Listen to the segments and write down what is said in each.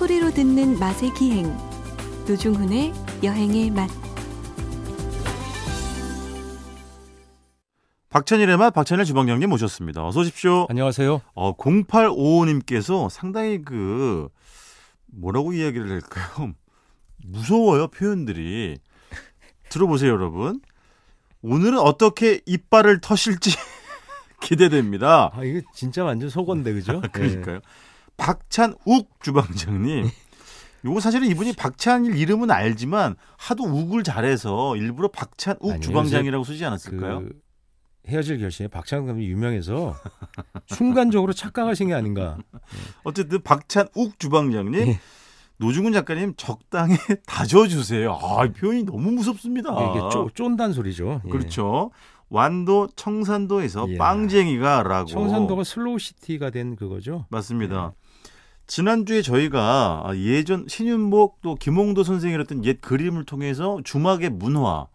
소리로 듣는 맛의 기행 노중훈의 여행의 맛 박찬일의 맛 박찬일 주방장님 모셨습니다. 어서 오십시오. 안녕하세요. 어, 0855님께서 상당히 그 뭐라고 이야기를 할까요? 무서워요 표현들이. 들어보세요 여러분. 오늘은 어떻게 이빨을 터실지 기대됩니다. 아 이거 진짜 완전 속건데 그죠? 그러니까요. 박찬욱 주방장님. 요거 사실은 이분이 박찬일 이름은 알지만 하도 욱을 잘해서 일부러 박찬욱 아니, 주방장이라고 쓰지 네. 않았을까요? 그 헤어질 결심에 박찬욱 감독이 유명해서 순간적으로 착각하신 게 아닌가. 어쨌든 박찬욱 주방장님, 예. 노중훈 작가님 적당히 다져주세요. 아, 이 표현이 너무 무섭습니다. 이게 쪼, 쫀단 소리죠. 예. 아. 그렇죠. 완도 청산도에서 이야. 빵쟁이가라고. 청산도가 slow city가 된 그거죠. 맞습니다. 지난주에 저희가 예전 신윤복 또 김홍도 선생이 했던 옛 그림을 통해서 주막의 문화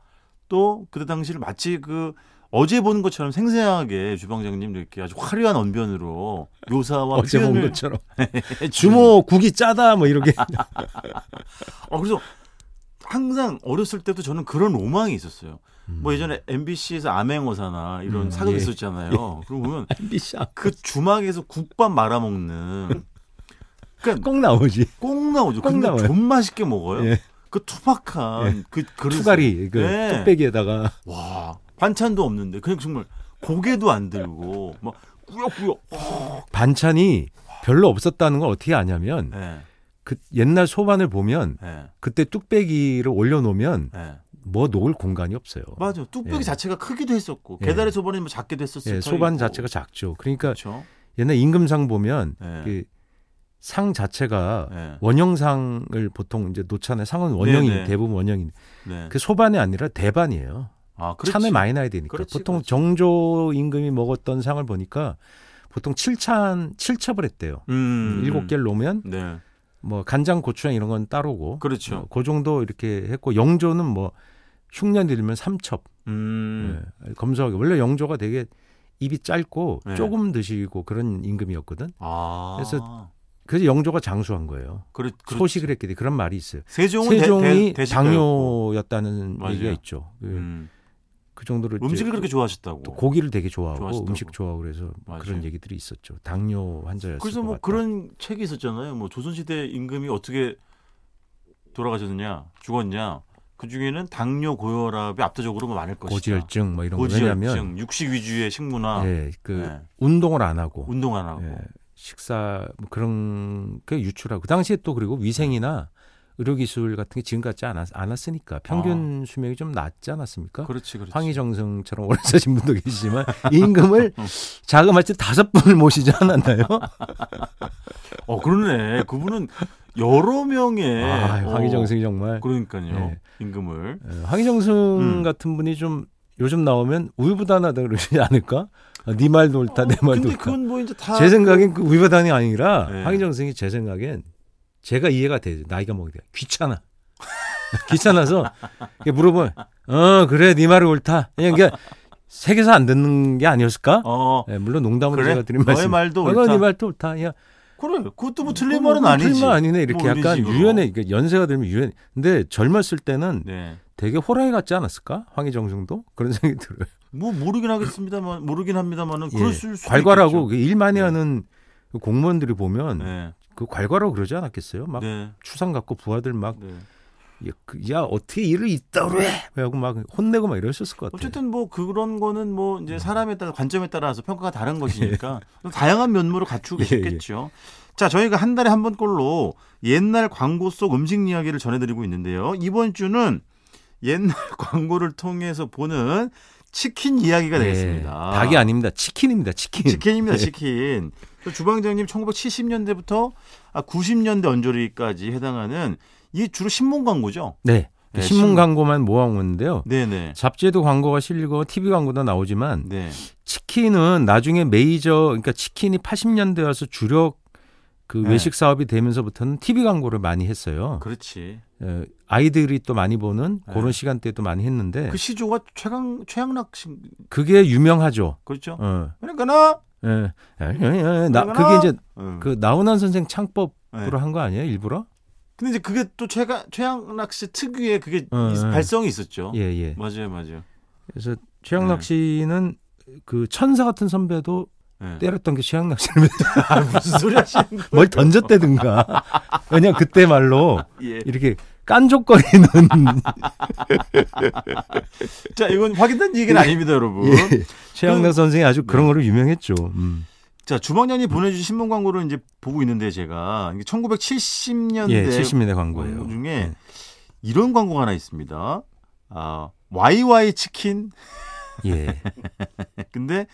또 그때 당시를 마치 그 어제 보는 것처럼 생생하게 주방장님 이렇게 아주 화려한 언변으로 묘사와 어제 본 표현을 것처럼 주모 국이 짜다 뭐 이렇게. 어, 그래서 항상 어렸을 때도 저는 그런 로망이 있었어요. 뭐 예전에 MBC에서 암행어사나 이런 음, 사극 예. 있었잖아요. 그러고 보면 미샤 그 주막에서 국밥 말아먹는 그러니까 꼭 나오지. 꼭 나오죠. 꼭 근데 나와요. 좀 맛있게 먹어요. 예. 그 투박한 그 그릇 투가리 그 네. 뚝배기에다가 와 반찬도 없는데 그냥 정말 고개도 안 들고 막 꾸역꾸역. 어, 반찬이 별로 없었다는 걸 어떻게 아냐면 예, 그 옛날 소반을 보면 예, 그때 뚝배기를 올려놓으면 예. 뭐 놓을 공간이 없어요. 맞아. 뚝배기 예. 자체가 크기도 했었고 예. 계달의 소반이 뭐 작게도 했었어요. 예, 소반 자체가 작죠. 그러니까 그렇죠. 옛날 임금상 보면 예. 그 상 자체가 예. 원형상을 보통 이제 놓잖아요. 상은 원형이 네네. 대부분 원형인. 네. 그 소반이 아니라 대반이에요. 아, 그렇지. 찬을 많이 놔야 되니까. 그렇지, 보통 그렇지. 정조 임금이 먹었던 상을 보니까 보통 칠찬 칠첩을 했대요. 음, 일곱 개를 놓으면 네. 뭐 간장, 고추장 이런 건 따로고. 그렇죠. 어, 그 정도 이렇게 했고 영조는 뭐 흉년 들면 삼첩. 음. 예, 검소하게. 원래 영조가 되게 입이 짧고 네. 조금 드시고 그런 임금이었거든. 아. 그래서 그래서 영조가 장수한 거예요. 그렇, 그렇 소식을 했기 때문에 그런 말이 있어요. 세종은 세종이 대, 대, 당뇨였다는 맞아요. 얘기가 있죠. 그, 음. 그 정도로 음식을 그렇게 좋아하셨다고. 또 고기를 되게 좋아하고 좋아하시다고. 음식 좋아하고 그래서 맞아요. 그런 얘기들이 있었죠. 당뇨 환자였을 그래서 것뭐 같다. 그런 책이 있었잖아요. 뭐 조선시대 임금이 어떻게 돌아가셨느냐, 죽었냐. 그 중에는 당뇨 고혈압이 압도적으로 뭐 많을 것이다. 고지혈증 뭐 이런 거 왜냐하면 고지혈증, 육식 위주의 식문화, 예, 그 네. 운동을 안 하고 운동 안 하고. 예, 식사 뭐 그런 게 유출하고 그 당시에 또 그리고 위생이나 의료기술 같은 게 지금 같지 않았, 않았으니까 평균 수명이 좀 낮지 않았습니까? 아. 그렇지, 그렇지. 황희정승처럼 오래 사신 분도 계시지만 임금을 자금할 때 다섯 분을 모시지 않았나요? 어, 그러네. 그분은 여러 명의 아, 어, 황희정승이 정말 그러니까요. 네. 임금을. 예, 황희정승 음. 같은 분이 좀 요즘 나오면 우유부단하다 그러지 않을까? 아, 네 말도 옳다, 내 말도 근데 옳다. 그건 뭐 이제 다 제 생각엔 그 우유부단이 아니라 네. 황희정승이 제 생각엔 제가 이해가 돼. 나이가 돼. 귀찮아. 귀찮아서 물어보면 어 그래 네 말이 옳다. 그냥 그냥 색에서 안 듣는 게 아니었을까? 어, 예, 물론 농담으로 그래? 제가 드린 너의 말씀. 말도 어, 옳다. 네 말도 옳다. 야, 그래. 그것도 뭐 틀린 뭐, 말은 뭐 아니지. 틀린 말 아니네. 이렇게 뭐 약간 식으로. 유연해. 그러니까 연세가 들면 유연. 근데 젊었을 때는 네. 되게 호랑이 같지 않았을까? 황희정승도 그런 생각이 들어요. 뭐 모르긴 하겠습니다만 모르긴 합니다만은 예, 그랬을 수 괄괄하고 그일 많이 네. 하는 그 공무원들이 보면 네. 그 괄괄하고 그러지 않았겠어요? 막 네. 추상 갖고 부하들 막 네. 야, 그, 야 어떻게 일을 있다 그래? 하고 막 혼내고 막 이랬었을 것 같아요. 어쨌든 뭐 그런 거는 뭐 음. 이제 사람에 따라 관점에 따라서 평가가 다른 것이니까 또 다양한 면모를 갖추고 예, 예. 계셨겠죠. 자, 저희가 한 달에 한 번꼴로 옛날 광고 속 음식 이야기를 전해드리고 있는데요. 이번 주는 옛날 광고를 통해서 보는 치킨 이야기가 예, 되겠습니다. 닭이 아닙니다. 치킨입니다. 치킨. 치킨입니다, 예. 치킨. 그 주방장님 1970년대부터 90년대 언저리까지 해당하는 이게 주로 신문 광고죠. 네. 네, 신문. 광고만 모아오는데요. 네네. 잡지에도 광고가 실리고 TV 광고도 나오지만 네. 치킨은 나중에 메이저 그러니까 치킨이 80년대 와서 주력 그 네. 외식 사업이 되면서부터는 TV 광고를 많이 했어요. 그렇지. 어, 아이들이 또 많이 보는 네. 그런 시간대도 많이 했는데 그 시조가 최강 최양락 씨 그게 유명하죠. 그렇죠. 어. 그러니까 나 예. 예, 예, 예. 나? 그게 이제 응. 그 나훈아 선생 창법 네. 한거 아니에요? 일부러? 근데 이제 그게 또 최가 최양락 씨 특유의 그게 어, 이- 어. 발성이 있었죠. 예, 예. 맞아요, 맞아요. 그래서 최양락 네. 씨는 그 천사 같은 선배도 네. 때렸던 게 씨를 아, 무슨 소리 하시는 거예요? 뭘 던졌대든가. 왜냐 그때 말로 예. 이렇게 깐족거리는 자, 이건 확인된 얘기는 아닙니다, 여러분. 예. 최양락 그- 선생이 아주 그런 네. 거로 유명했죠. 음. 자, 주방장님 보내주신 신문 광고를 이제 보고 있는데 제가 이게 1970년대 예, 70년대 광고예요. 중에 네. 이런 광고가 하나 있습니다. 아, YY 치킨. 예, 근데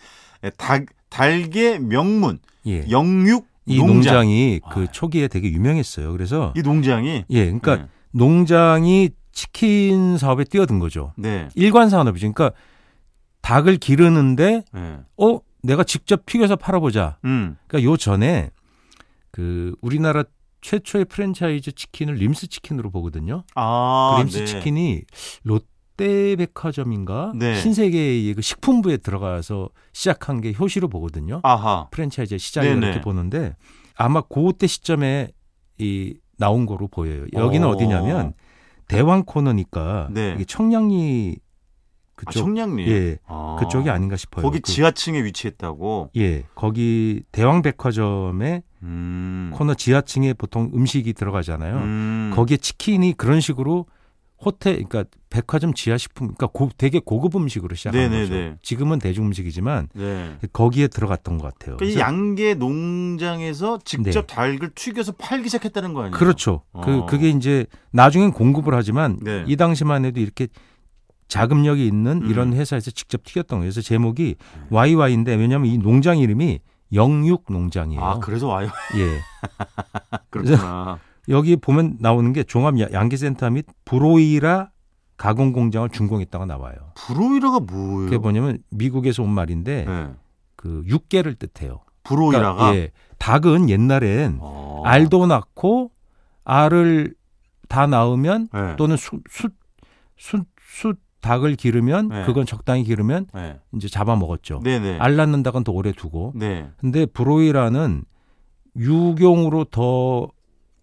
닭 달개 명문 예. 영육 이 농장. 농장이 그 아. 초기에 되게 유명했어요. 그래서 이 농장이 예, 그러니까 네. 농장이 치킨 사업에 뛰어든 거죠. 네. 일관 산업이죠. 그러니까 닭을 기르는데 네. 어 내가 직접 튀겨서 팔아보자. 음. 그러니까 요 전에 그 우리나라 최초의 프랜차이즈 치킨을 림스 치킨으로 보거든요. 아, 그 림스 네. 치킨이 롯 데백화점인가 네. 신세계의 그 식품부에 들어가서 시작한 게 효시로 보거든요. 아하. 프랜차이즈 네네. 이렇게 보는데 아마 그때 시점에 이 나온 거로 보여요. 여기는 어. 어. 디냐면 대왕 코너니까 네. 이게 청량리 아, 그쪽 청량리. 예 아. 그쪽이 아닌가 싶어요. 거기 그- 지하층에 위치했다고. 예 거기 대왕백화점의 음. 코너 지하층에 보통 음식이 들어가잖아요. 음. 거기에 치킨이 그런 식으로 호텔 그러니까 백화점 지하 식품 그러니까 고, 되게 고급 음식으로 시작한 네네네. 거죠. 지금은 대중 음식이지만 네. 거기에 들어갔던 것 같아요. 그러니까 양계 농장에서 직접 네. 닭을 튀겨서 팔기 시작했다는 거 아니에요? 그렇죠. 어. 그 그게 이제 나중엔 공급을 하지만 네. 이 당시만 해도 이렇게 자금력이 있는 음. 이런 회사에서 직접 튀겼던 거예요. 그래서 제목이 YY인데 왜냐하면 이 농장 이름이 영육 농장이에요. 아, 그래서 와요. 예. 그렇구나. 여기 보면 나오는 게 종합 야- 양계센터 및 브로이라 가공 공장을 준공했다고 나와요. 브로이러가 뭐예요? 그게 뭐냐면 미국에서 온 말인데 네. 그 육개를 뜻해요. 브로이라가 그러니까 예, 닭은 옛날엔 어. 알도 낳고 알을 다 낳으면 네. 또는 숫숫숫 닭을 기르면 네. 그건 적당히 기르면 네. 이제 잡아 먹었죠. 네네. 알 낳는 닭은 더 오래 두고. 네. 근데 브로이라는 유경으로 더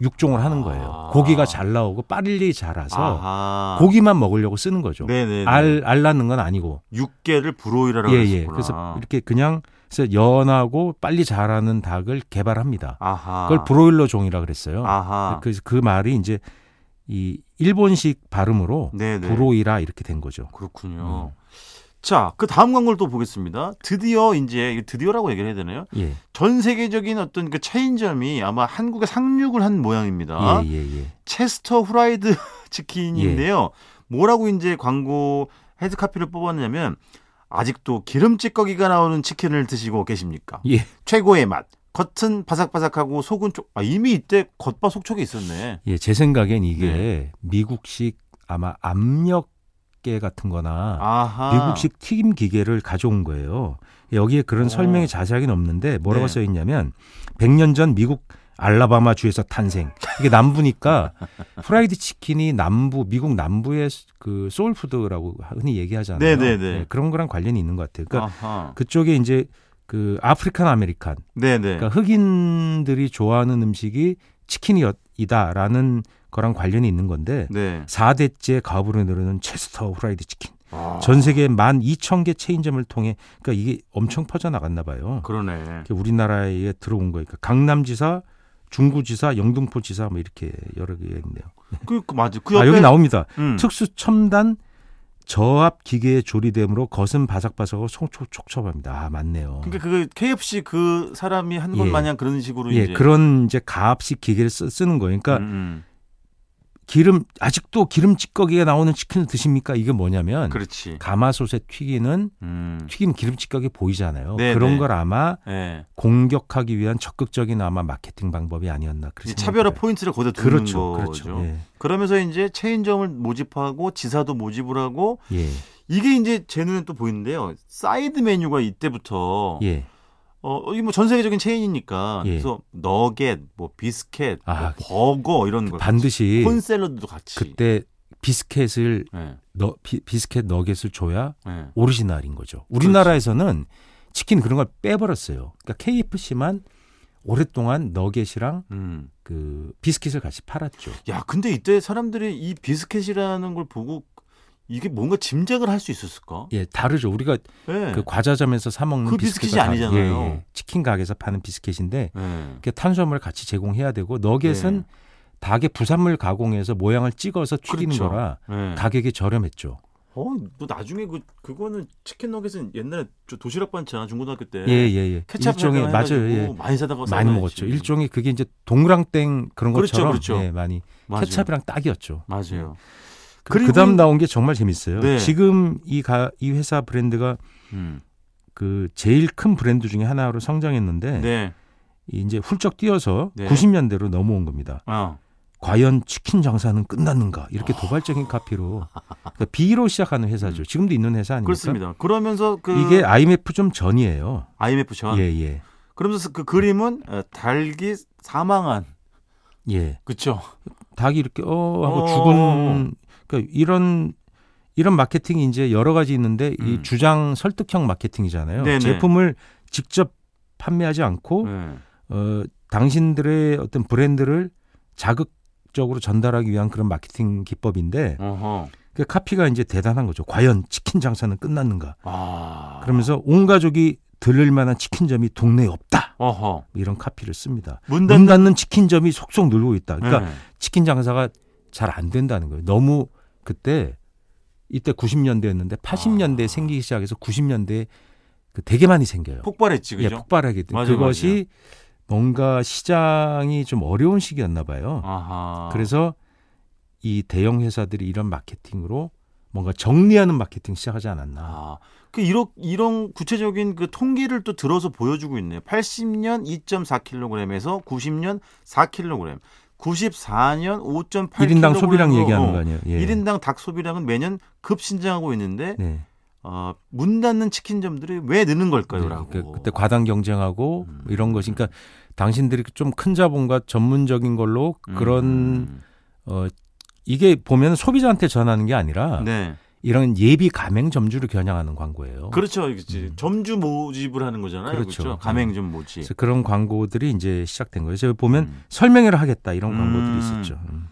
육종을 하는 거예요. 아. 고기가 잘 나오고 빨리 자라서 아하. 고기만 먹으려고 쓰는 거죠. 네네. 알, 알 낳는 건 아니고. 육개를 브로이라라고 예. 예. 그래서 이렇게 그냥 그래서 연하고 빨리 자라는 닭을 개발합니다. 아하. 그걸 브로일러 종이라 그랬어요. 아하. 그래서 그 말이 이제 이 일본식 발음으로 네네. 브로이라 이렇게 된 거죠. 그렇군요. 음. 자, 그 다음 광고를 또 보겠습니다. 드디어 이제 드디어라고 얘기를 해야 되나요? 예. 전 세계적인 어떤 그 체인점이 아마 한국에 상륙을 한 모양입니다. 예, 예, 예. 체스터 후라이드 치킨인데요. 예. 뭐라고 이제 광고 헤드카피를 뽑았냐면 아직도 기름찌 꺼기가 나오는 치킨을 드시고 계십니까? 예. 최고의 맛. 겉은 바삭바삭하고 속은 쪽. 아 이미 이때 겉바 속촉이 있었네. 예, 제 생각엔 이게 네. 미국식 아마 압력 계 같은 거나 아하. 미국식 튀김 기계를 가져온 거예요. 여기에 그런 오. 설명이 자세하게는 없는데 뭐라고 네. 써 있냐면 100년 전 미국 알라바마 주에서 탄생. 이게 남부니까 프라이드 치킨이 남부 미국 남부의 그 soul food라고 흔히 얘기하잖아요. 네네네. 네, 그런 거랑 관련이 있는 것 같아요. 그러니까 아하. 그쪽에 이제 그 African American 네네. 그러니까 흑인들이 좋아하는 음식이 치킨이다라는 거랑 관련이 있는 건데 네. 4대째 가업으로 누르는 체스터 후라이드 치킨. 아, 전 세계 12,000개 체인점을 통해 그러니까 이게 엄청 퍼져 나갔나 봐요. 그러네. 우리나라에 들어온 거니까 강남지사, 중구지사, 영등포지사 뭐 이렇게 여러 개 있네요. 그, 그 맞아. 그아 옆에 여기 나옵니다. 음. 특수 첨단 저압 기계에 조리됨으로 겉은 바삭바삭하고 속촉 촉촉합니다. 아 맞네요. 그러니까 그 KFC 그 사람이 한것 예. 마냥 그런 식으로 예, 이제 그런 이제 가압식 기계를 쓰, 쓰는 거예요. 그러니까 음, 음. 기름 아직도 기름 찌꺼기가 나오는 치킨을 드십니까? 이게 뭐냐면 그렇지. 가마솥에 튀기는 음. 튀김 기름 찌꺼기 보이잖아요. 네, 그런 네. 걸 아마 예. 공격하기 위한 적극적인 아마 마케팅 방법이 아니었나 그렇게 차별화. 포인트를 거기다 두는 그렇죠, 거죠. 그렇죠. 예. 그러면서 이제 체인점을 모집하고 지사도 모집을 하고 예, 이게 이제 제 눈에 또 보이는데요. 사이드 메뉴가 이때부터 예. 어, 이게 뭐전 세계적인 체인이니까 예. 그래서 너겟, 뭐 비스켓, 아, 뭐 버거 이런 거 반드시 콘 샐러드도 같이. 그때 비스켓을 예. 너, 비, 비스켓 너겟을 줘야 예. 오리지널인 거죠. 우리나라에서는 치킨 그런 걸 빼버렸어요. 그러니까 KFC만 오랫동안 너겟이랑 음. 그 비스킷을 같이 팔았죠. 야, 근데 이때 사람들이 이 비스켓이라는 걸 보고 이게 뭔가 짐작을 할 수 있었을까? 예, 다르죠. 우리가 예. 그 과자점에서 사 먹는 그 비스킷이 다르- 아니잖아요. 예, 예. 치킨 가게에서 파는 비스킷인데 예. 그 탄수화물을 같이 제공해야 되고 너겟은 네. 닭의 부산물 가공해서 모양을 찍어서 튀기는 그렇죠. 거라 예. 가격이 저렴했죠. 어, 뭐 나중에 그 그거는 치킨 너겟은 옛날에 저 도시락 반찬 중고등학교 때 예, 예, 예. 케찹 일종의 맞아요. 예. 많이 사다가 많이. 먹었죠. 일종의 그게 이제 동그랑땡 그런 그렇죠, 것처럼 그렇죠. 예, 많이 맞아요. 케찹이랑 딱이었죠. 맞아요. 그, 그리고 그다음 나온 게 정말 재밌어요. 네. 지금 이, 가, 이 회사 브랜드가 음. 그 제일 큰 브랜드 중에 하나로 성장했는데 네. 이제 훌쩍 뛰어서 네. 90년대로 넘어온 겁니다. 어. 과연 치킨 장사는 끝났는가? 이렇게 도발적인 카피로 그러니까 B로 시작하는 회사죠. 지금도 있는 회사 아닙니까? 음. 그렇습니다. 그러면서 그 이게 IMF 좀 전이에요. IMF 전 예, 예. 그러면서 그 그림은 어, 닭이 사망한 예. 그렇죠. 닭이 이렇게 어 하고 어. 죽은 그러니까 이런 이런 마케팅이 이제 여러 가지 있는데 이 음. 주장 설득형 마케팅이잖아요. 네네. 제품을 직접 판매하지 않고 네. 어 당신들의 어떤 브랜드를 자극적으로 전달하기 위한 그런 마케팅 기법인데 어허. 그 카피가 이제 대단한 거죠. 과연 치킨 장사는 끝났는가? 아. 그러면서 온 가족이 들릴 만한 치킨점이 동네에 없다. 어허. 이런 카피를 씁니다. 문문 닫는 닫는 치킨점이 속속 늘고 있다. 그러니까 네. 치킨 장사가 잘 안 된다는 거예요. 너무 그때 이때 90년대였는데 80년대에 아. 생기기 시작해서 90년대에 그 되게 많이 생겨요. 폭발했지 예, 그죠? 폭발하게 된 맞아요, 그것이 뭔가 시장이 좀 어려운 시기였나 봐요. 아하. 그래서 이 대형 회사들이 이런 마케팅으로 뭔가 정리하는 마케팅 시작하지 않았나. 아, 그 이런 이런 구체적인 그 통계를 또 들어서 보여주고 있네요. 80년 2.4kg에서 90년 4kg, 94년 5.8kg. 1인당 소비량 얘기하는 거 아니에요? 예. 1인당 닭 소비량은 매년 급신장하고 있는데 네. 어, 문 닫는 치킨점들이 왜 느는 걸까요?라고. 네, 그, 그때 과당 경쟁하고 음. 이런 것이 그러니까 당신들이 좀 큰 자본과 전문적인 걸로 그런 음. 어 이게 보면 소비자한테 전하는 게 아니라 네. 이런 예비 가맹 점주를 겨냥하는 광고예요. 그렇죠. 그렇지. 음. 점주 모집을 하는 거잖아요. 그렇죠. 그렇죠. 가맹점 모집. 그래서 그런 광고들이 이제 시작된 거예요. 제가 보면 음. 설명회를 하겠다 이런 광고들이 음. 있었죠. 음.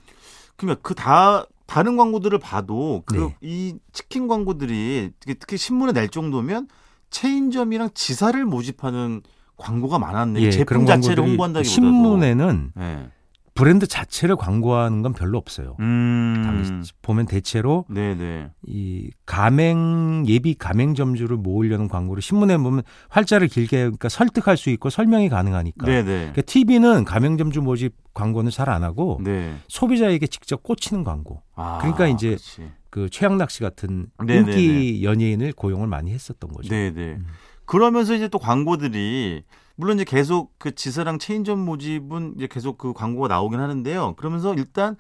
그러니까 그다 다른 광고들을 봐도 그 네. 이 치킨 광고들이 특히- 신문에 낼 정도면 체인점이랑 지사를 모집하는 광고가 많았네. 요 제품 자체를 홍보한다기보다도 신문에는 네. 브랜드 자체를 광고하는 건 별로 없어요. 음. 당시 보면 대체로 네네. 이 가맹 예비 가맹점주를 모으려는 광고를 신문에 보면 활자를 길게 그러니까 설득할 수 있고 설명이 가능하니까. 네네. 그러니까 TV는 가맹점주 모집 광고는 잘 안 하고 네. 소비자에게 직접 꽂히는 광고. 아, 그러니까 이제 그렇지. 그 최양락 씨 같은 네네네. 인기 연예인을 고용을 많이 했었던 거죠. 네네. 음. 그러면서 이제 또 광고들이 물론 이제 계속 그 지사랑 체인점 모집은 이제 계속 그 광고가 나오긴 하는데요. 그러면서 일단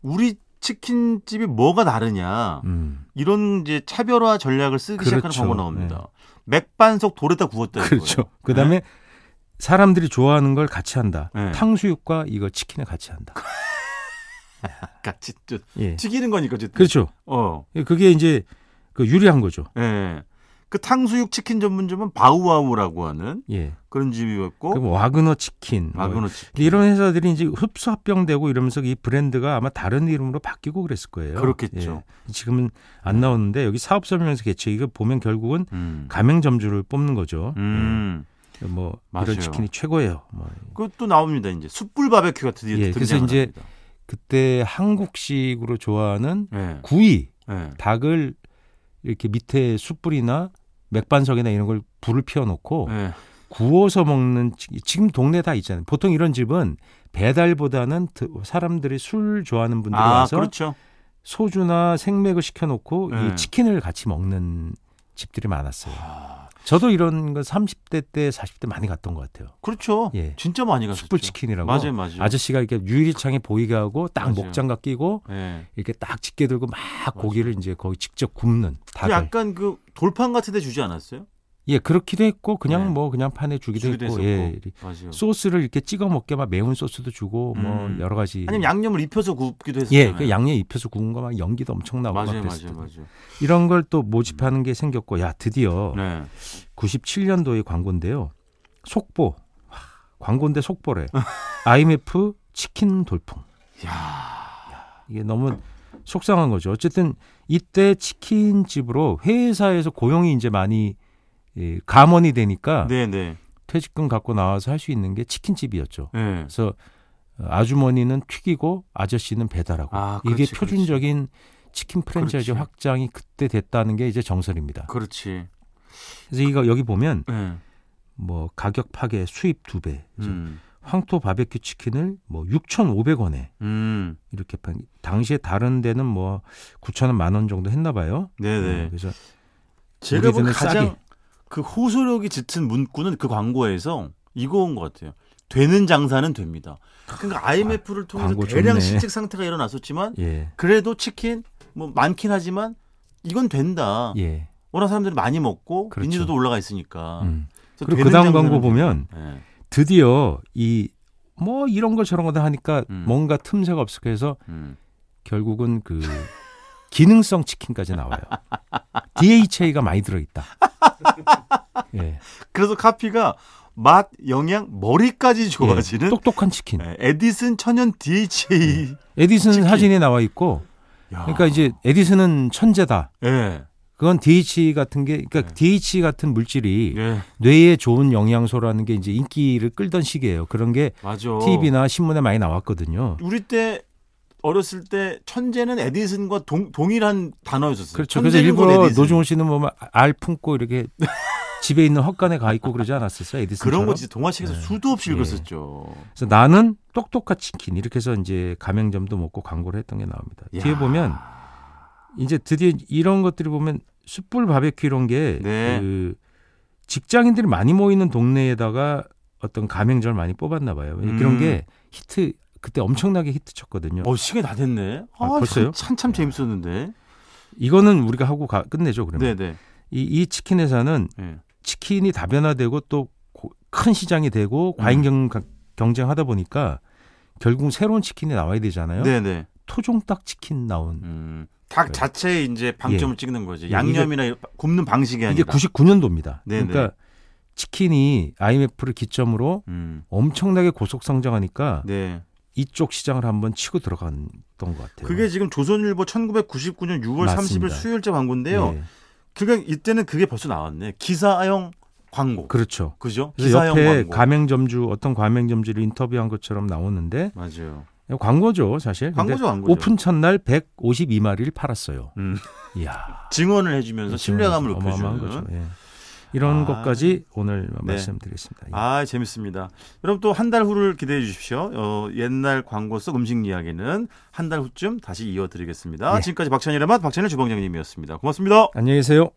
우리 치킨집이 뭐가 다르냐 음. 이런 이제 차별화 전략을 쓰기 시작하는 그렇죠. 광고 나옵니다. 맥반석 돌에다 구웠다. 그렇죠. 그다음에 사람들이 좋아하는 걸 같이 한다. 네. 탕수육과 이거 치킨을 같이 한다. 같이 또 예. 튀기는 거니까 어쨌든. 그렇죠. 어. 그게 이제 그 유리한 거죠. 예. 그 탕수육 치킨 전문점은 바우와우라고 하는 예. 그런 집이었고 그 와그너 치킨. 뭐 마그노 치킨. 근데 이런 회사들이 이제 흡수 합병되고 이러면서 이 브랜드가 아마 다른 이름으로 바뀌고 그랬을 거예요. 그렇겠죠. 예. 지금은 안 나오는데 여기 사업 설명서 개최 이거 보면 결국은 음. 가맹점주를 뽑는 거죠. 음. 예. 뭐 맞아요. 이런 치킨이 최고예요. 뭐 그것도 나옵니다. 이제 숯불 바베큐가 드디어 예, 그래서 이제 합니다. 그때 한국식으로 좋아하는 예. 구이 예. 닭을 이렇게 밑에 숯불이나 맥반석이나 이런 걸 불을 피워놓고 예. 구워서 먹는 치- 지금 동네 다 있잖아요. 보통 이런 집은 배달보다는 드- 사람들이 술 좋아하는 분들이 아, 와서 그렇죠. 소주나 생맥을 시켜놓고 네. 이 치킨을 같이 먹는 집들이 많았어요. 아, 저도 이런 거 30대 때 40대 많이 갔던 것 같아요. 그렇죠. 예. 진짜 많이 갔었죠. 숯불 치킨이라고 맞아요, 맞아요. 아저씨가 이렇게 유리창에 보이게 하고 딱 맞아요. 목장갑 끼고 예. 이렇게 딱 집게 들고 막 고기를 이제 거기 직접 굽는 그 닭을 약간 그 돌판 같은 데 주지 않았어요? 예 그렇기도 했고 그냥 네. 뭐 그냥 판에 주기도, 주기도 했고 했었고. 예 맞아요. 소스를 이렇게 찍어 먹게 막 매운 소스도 주고 뭐 음. 여러 가지 아니면 양념을 입혀서 굽기도 했었잖아요. 예, 그 양념 입혀서 구운 거 막 연기도 엄청 나고 막 맞아요, 그랬을 맞아요, 때 맞아요. 이런 걸 또 모집하는 게 생겼고 야 드디어 네. 97년도의 광고인데요. 속보 와, 광고인데 속보래. IMF 치킨 돌풍. 야. 이게 너무 속상한 거죠. 어쨌든 이때 치킨집으로 회사에서 고용이 이제 많이 예, 감원이 되니까 네, 네. 퇴직금 갖고 나와서 할 수 있는 게 치킨집이었죠. 네. 그래서 아주머니는 튀기고 아저씨는 배달하고 아, 이게 그렇지, 표준적인 치킨 프랜차이즈 그렇지. 확장이 그때 됐다는 게 이제 정설입니다. 그렇지. 그래서 이거 여기 보면 네. 뭐 가격 파괴, 수입 두 배. 음. 황토 바베큐 치킨을 뭐 6,500원에 음. 이렇게 판. 당시에 다른 데는 뭐 9,000원 만 원 정도 했나 봐요. 네, 어, 네. 그래서 제가 본 가장 싸게. 그 호소력이 짙은 문구는 그 광고에서 이거인 것 같아요. 되는 장사는 됩니다. 그러니까 IMF를 통해서 대량 좋네. 실직 상태가 일어났었지만 예. 그래도 치킨 뭐 많긴 하지만 이건 된다. 예. 워낙 사람들이 많이 먹고 그렇죠. 인지도도 올라가 있으니까. 음. 그리고 그 다음 장사는 광고. 보면 예. 드디어 이 뭐 이런 거 저런 거다 하니까 음. 뭔가 틈새가 없을까 해서 음. 결국은 그 기능성 치킨까지 나와요. DHA가 많이 들어있다. 예. 그래서 카피가 맛, 영양, 머리까지 좋아지는 예, 똑똑한 치킨. 예, 에디슨 천연 DHA. 에디슨 치킨. 사진에 나와 있고, 야. 그러니까 이제 에디슨은 천재다. 예. 그건 DHA 같은 게, 그러니까 네. DHA 같은 물질이 예. 뇌에 좋은 영양소라는 게 이제 인기를 끌던 시기예요. 그런 게 맞아. TV나 신문에 많이 나왔거든요. 우리 때 어렸을 때 천재는 에디슨과 동, 동일한 단어였었어요. 그렇죠. 그래서 일부러 에디슨. 노중훈 씨는 뭐알 품고 이렇게 집에 있는 헛간에 가 있고 그러지 않았었어요? 에디슨처럼. 그런 거 진짜 동화책에서 네. 수도 없이 예. 읽었었죠. 그래서 나는 똑똑한 치킨 이렇게 해서 이제 가맹점도 먹고 광고를 했던 게 나옵니다. 야. 뒤에 보면 이제 드디어 이런 것들이 보면 숯불 바베큐 이런 게 네. 그 직장인들이 많이 모이는 동네에다가 어떤 가맹점을 많이 뽑았나 봐요. 음. 그런 게 히트 그때 엄청나게 히트 쳤거든요. 어 시간이 다 됐네. 아, 아, 벌써요? 참, 참 재밌었는데. 이거는 우리가 하고 가- 끝내죠. 그러면 네네. 이, 이 치킨 회사는 예. 치킨이 다변화되고 또 큰 시장이 되고 과잉 음. 경, 경쟁하다 보니까 결국 새로운 치킨이 나와야 되잖아요. 네네. 토종닭 치킨 나온 음, 닭 네. 자체에 이제 방점을 찍는 거지. 예, 양념이나 이런 굽는 방식이 아니라. 이게 99년도입니다. 네네. 그러니까 치킨이 IMF를 기점으로 음. 엄청나게 고속 성장하니까 네. 이쪽 시장을 한번 치고 들어갔던 것 같아요. 그게 지금 조선일보 1999년 6월 맞습니다. 30일 수요일자 광고인데요. 예, 그러니까 이때는 그게 벌써 나왔네. 기사형 광고. 그렇죠. 그죠? 그래서 기사형 옆에 광고. 가맹점주 어떤 가맹점주를 인터뷰한 것처럼 나오는데 맞아요. 광고죠 사실. 광고죠, 광고죠. 오픈 첫날 152마리를 팔았어요. 음. 이야. 증언을 해주면서 신뢰감을 어마어마한 높여주는. 거죠. 예. 이런 아. 것까지 오늘 네. 말씀드리겠습니다. 예. 아 재밌습니다. 여러분 또 한 달 후를 기대해 주십시오. 어, 옛날 광고 속 음식 이야기는 한 달 후쯤 다시 이어드리겠습니다. 예. 지금까지 박찬일의 맛 박찬일 주방장님이었습니다. 고맙습니다. 안녕히 계세요.